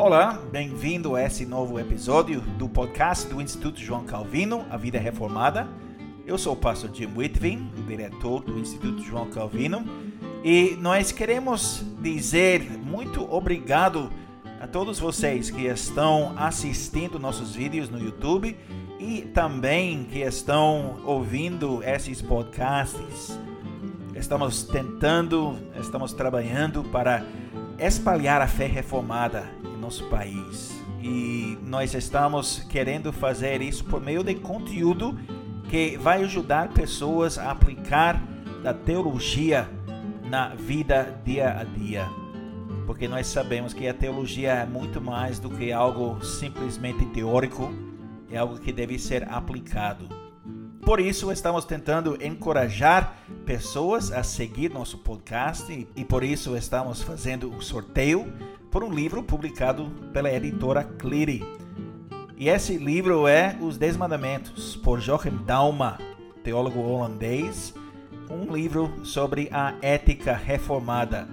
Olá, bem-vindo a esse novo episódio do podcast do Instituto João Calvino, A Vida Reformada. Eu sou o pastor Jim Whitvin, diretor do Instituto João Calvino, e nós queremos dizer muito obrigado a todos vocês que estão assistindo nossos vídeos no YouTube e também que estão ouvindo esses podcasts. Estamos tentando, estamos trabalhando para espalhar a fé reformada nosso país. E nós estamos querendo fazer isso por meio de conteúdo que vai ajudar pessoas a aplicar a teologia na vida dia a dia. Porque nós sabemos que a teologia é muito mais do que algo simplesmente teórico, é algo que deve ser aplicado. Por isso, estamos tentando encorajar pessoas a seguir nosso podcast e por isso estamos fazendo o sorteio por um livro publicado pela editora Cleary. E esse livro é Os Dez Mandamentos, por Joachim Dauma, teólogo holandês, um livro sobre a ética reformada.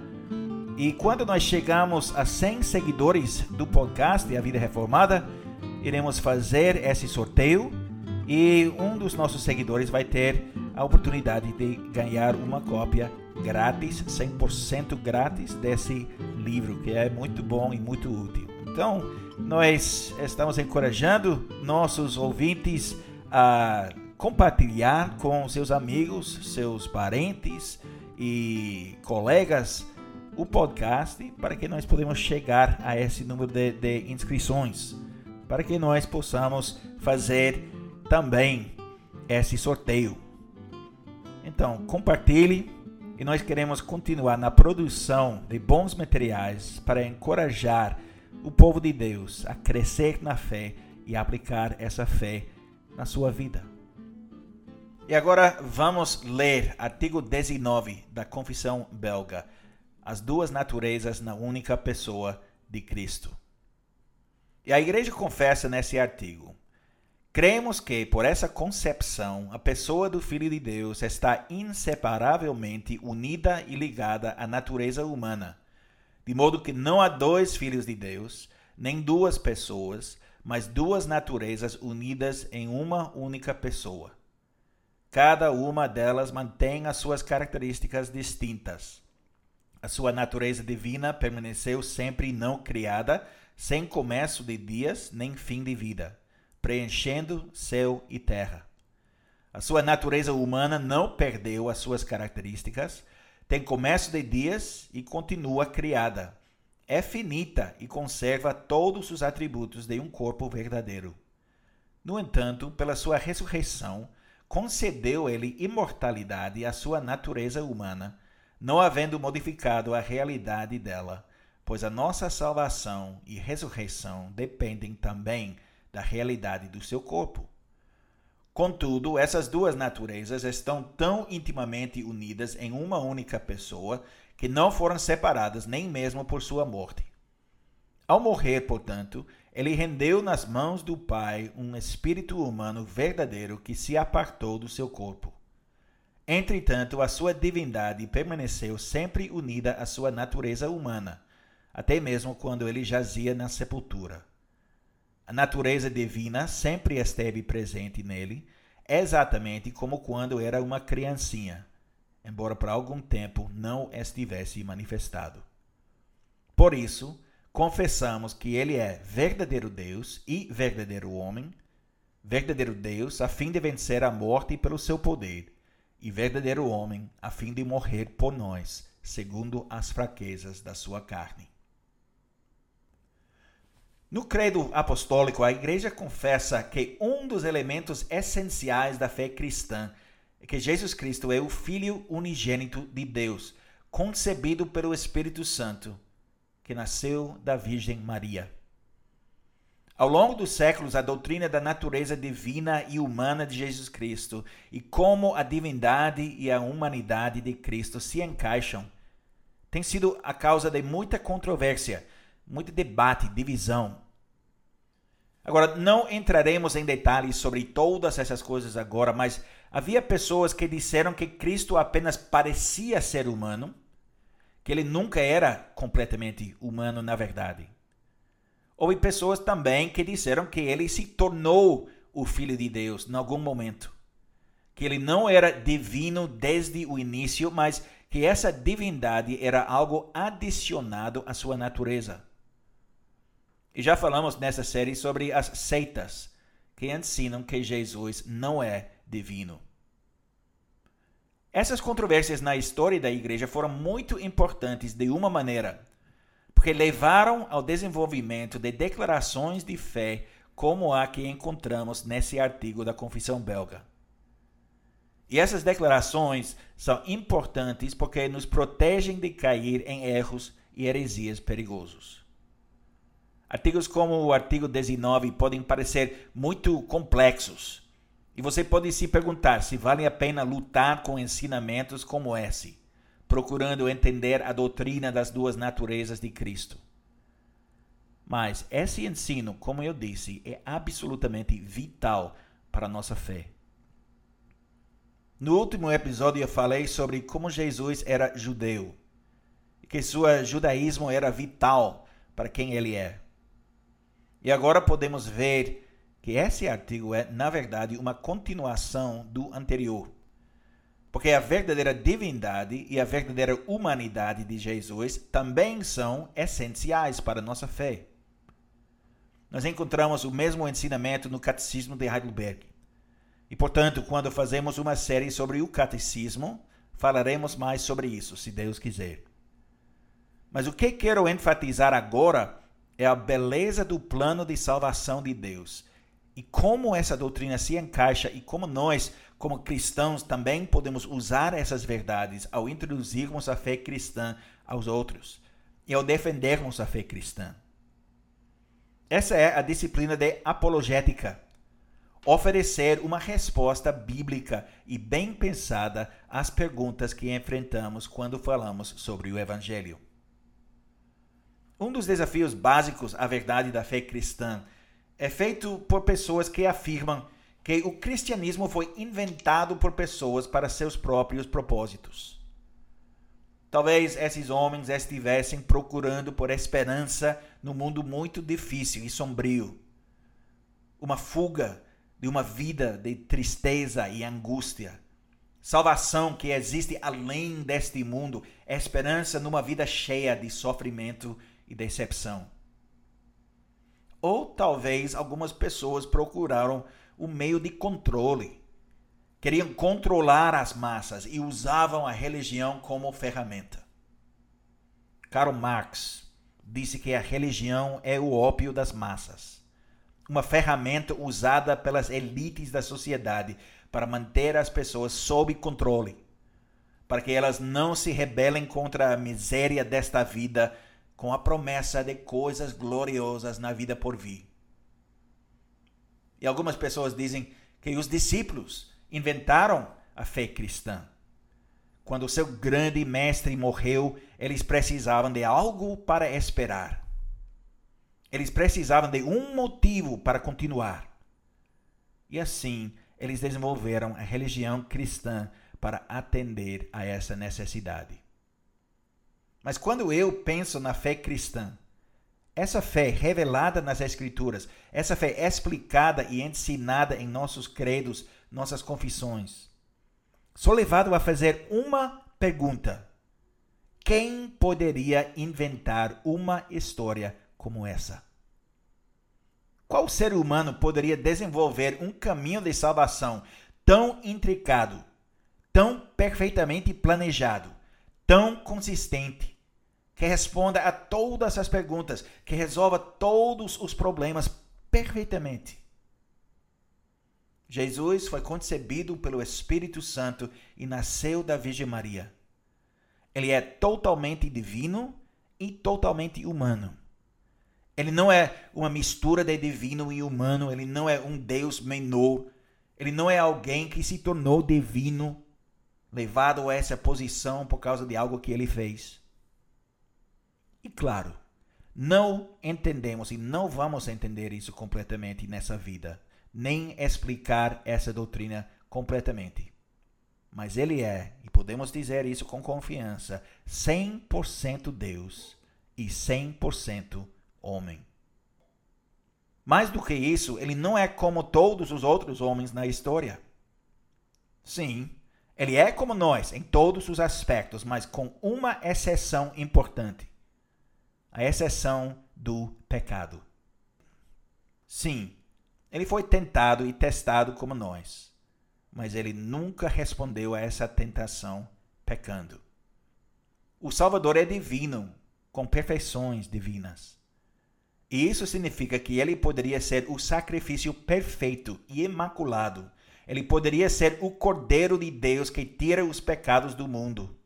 E quando nós chegamos a 100 seguidores do podcast A Vida Reformada, iremos fazer esse sorteio e um dos nossos seguidores vai ter a oportunidade de ganhar uma cópia grátis, 100% grátis desse livro, que é muito bom e muito útil. Então, nós estamos encorajando nossos ouvintes a compartilhar com seus amigos, seus parentes e colegas o podcast para que nós podemos chegar a esse número de, de inscrições, para que nós possamos fazer também esse sorteio. Então, compartilhe e nós queremos continuar na produção de bons materiais para encorajar o povo de Deus a crescer na fé e aplicar essa fé na sua vida. E agora vamos ler artigo 19 da Confissão Belga, as duas naturezas na única pessoa de Cristo. E a igreja confessa nesse artigo: Cremos que, por essa concepção, a pessoa do Filho de Deus está inseparavelmente unida e ligada à natureza humana, de modo que não há dois filhos de Deus, nem duas pessoas, mas duas naturezas unidas em uma única pessoa. Cada uma delas mantém as suas características distintas. A sua natureza divina permaneceu sempre não criada, sem começo de dias nem fim de vida preenchendo céu e terra. A sua natureza humana não perdeu as suas características, tem começo de dias e continua criada. É finita e conserva todos os atributos de um corpo verdadeiro. No entanto, pela sua ressurreição, concedeu ele imortalidade à sua natureza humana, não havendo modificado a realidade dela, pois a nossa salvação e ressurreição dependem também da realidade do seu corpo. Contudo, essas duas naturezas estão tão intimamente unidas em uma única pessoa que não foram separadas nem mesmo por sua morte. Ao morrer, portanto, ele rendeu nas mãos do Pai um espírito humano verdadeiro que se apartou do seu corpo. Entretanto, a sua divindade permaneceu sempre unida à sua natureza humana, até mesmo quando ele jazia na sepultura. A natureza divina sempre esteve presente nele, exatamente como quando era uma criancinha, embora por algum tempo não estivesse manifestado. Por isso, confessamos que ele é verdadeiro Deus e verdadeiro homem, verdadeiro Deus a fim de vencer a morte pelo seu poder, e verdadeiro homem a fim de morrer por nós, segundo as fraquezas da sua carne. No credo apostólico, a igreja confessa que um dos elementos essenciais da fé cristã é que Jesus Cristo é o Filho unigênito de Deus, concebido pelo Espírito Santo, que nasceu da Virgem Maria. Ao longo dos séculos, a doutrina da natureza divina e humana de Jesus Cristo e como a divindade e a humanidade de Cristo se encaixam tem sido a causa de muita controvérsia muito debate, divisão. Agora, não entraremos em detalhes sobre todas essas coisas agora, mas havia pessoas que disseram que Cristo apenas parecia ser humano, que ele nunca era completamente humano na verdade. Houve pessoas também que disseram que ele se tornou o Filho de Deus em algum momento. Que ele não era divino desde o início, mas que essa divindade era algo adicionado à sua natureza. E já falamos nessa série sobre as seitas que ensinam que Jesus não é divino. Essas controvérsias na história da igreja foram muito importantes de uma maneira porque levaram ao desenvolvimento de declarações de fé como a que encontramos nesse artigo da Confissão Belga. E essas declarações são importantes porque nos protegem de cair em erros e heresias perigosos. Artigos como o artigo 19 podem parecer muito complexos, e você pode se perguntar se vale a pena lutar com ensinamentos como esse procurando entender a doutrina das duas naturezas de Cristo. Mas esse ensino, como eu disse, é absolutamente vital para a nossa fé. No último episódio eu falei sobre como Jesus era judeu que seu judaísmo era vital para quem ele é. E agora podemos ver que esse artigo é, na verdade, uma continuação do anterior. Porque a verdadeira divindade e a verdadeira humanidade de Jesus também são essenciais para a nossa fé. Nós encontramos o mesmo ensinamento no Catecismo de Heidelberg. E, portanto, quando fazemos uma série sobre o catecismo, falaremos mais sobre isso, se Deus quiser. Mas o que quero enfatizar agora é a beleza do plano de salvação de Deus e como essa doutrina se encaixa e como nós como cristãos, também podemos usar essas verdades ao introduzirmos a fé cristã aos outros e ao defendermos a fé cristã. Essa é a disciplina de apologética. Oferecer uma resposta bíblica e bem pensada às perguntas que enfrentamos quando falamos sobre o Evangelho. Um dos desafios básicos à verdade da fé cristã é feito por pessoas que afirmam que o cristianismo foi inventado por pessoas para seus próprios propósitos. Talvez esses homens estivessem procurando por esperança num mundo muito difícil e sombrio. Uma fuga de uma vida de tristeza e angústia. Salvação que existe além deste mundo, esperança numa vida cheia de sofrimento e decepção. Ou talvez algumas pessoas procuraram o meio de controle. Queriam controlar as massas e usavam a religião como ferramenta. Karl Marx disse que a religião é o ópio das massas, uma ferramenta usada pelas elites da sociedade para manter as pessoas sob controle, para que elas não se rebelem contra a miséria desta vida com a promessa de coisas gloriosas na vida por vir. E algumas pessoas dizem que os discípulos inventaram a fé cristã. Quando o seu grande mestre morreu, eles precisavam de algo para esperar. Eles precisavam de um motivo para continuar. E assim, eles desenvolveram a religião cristã para atender a essa necessidade. Mas quando eu penso na fé cristã, essa fé revelada nas Escrituras, essa fé explicada e ensinada em nossos credos, nossas confissões, sou levado a fazer uma pergunta: quem poderia inventar uma história como essa? Qual ser humano poderia desenvolver um caminho de salvação tão intricado, tão perfeitamente planejado, tão consistente, que responda a todas as perguntas, que resolva todos os problemas perfeitamente. Jesus foi concebido pelo Espírito Santo e nasceu da Virgem Maria. Ele é totalmente divino e totalmente humano. Ele não é uma mistura de divino e humano, ele não é um Deus menor, ele não é alguém que se tornou divino, levado a essa posição por causa de algo que ele fez. E claro, não entendemos e não vamos entender isso completamente nessa vida, nem explicar essa doutrina completamente. Mas ele é, e podemos dizer isso com confiança, 100% Deus e 100% homem. Mais do que isso, ele não é como todos os outros homens na história. Sim, ele é como nós em todos os aspectos, mas com uma exceção importante: a exceção do pecado. Sim, ele foi tentado e testado como nós, mas ele nunca respondeu a essa tentação pecando. O Salvador é divino, com perfeições divinas. E isso significa que ele poderia ser o sacrifício perfeito e imaculado ele poderia ser o Cordeiro de Deus que tira os pecados do mundo.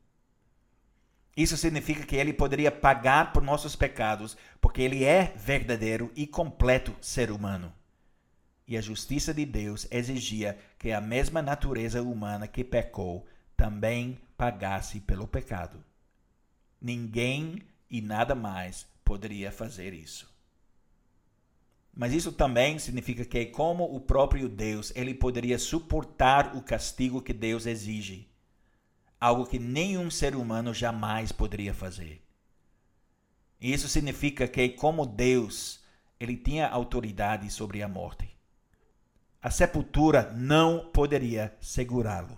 Isso significa que ele poderia pagar por nossos pecados, porque ele é verdadeiro e completo ser humano. E a justiça de Deus exigia que a mesma natureza humana que pecou também pagasse pelo pecado. Ninguém e nada mais poderia fazer isso. Mas isso também significa que, como o próprio Deus, ele poderia suportar o castigo que Deus exige, algo que nenhum ser humano jamais poderia fazer. E isso significa que, como Deus, ele tinha autoridade sobre a morte. A sepultura não poderia segurá-lo.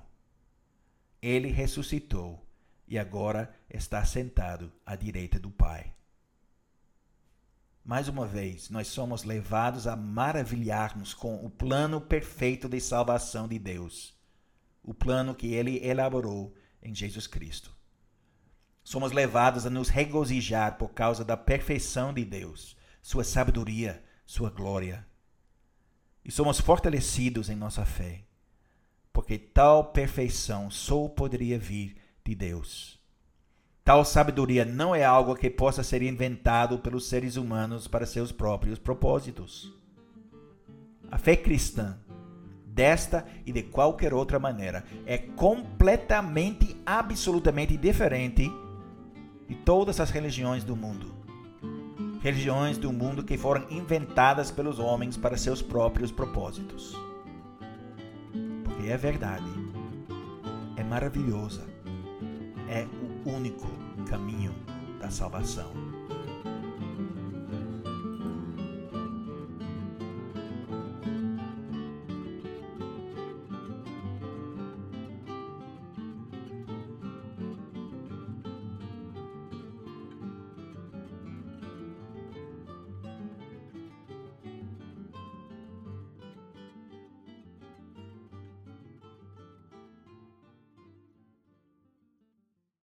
Ele ressuscitou e agora está sentado à direita do Pai. Mais uma vez, nós somos levados a maravilhar-nos com o plano perfeito de salvação de Deus, o plano que ele elaborou em Jesus Cristo. Somos levados a nos regozijar por causa da perfeição de Deus, sua sabedoria, sua glória. E somos fortalecidos em nossa fé, porque tal perfeição só poderia vir de Deus. Tal sabedoria não é algo que possa ser inventado pelos seres humanos para seus próprios propósitos. A fé cristã, desta e de qualquer outra maneira, é completamente, absolutamente diferente de todas as religiões do mundo. Religiões do mundo que foram inventadas pelos homens para seus próprios propósitos. Porque é verdade, é maravilhosa, é o único caminho da salvação.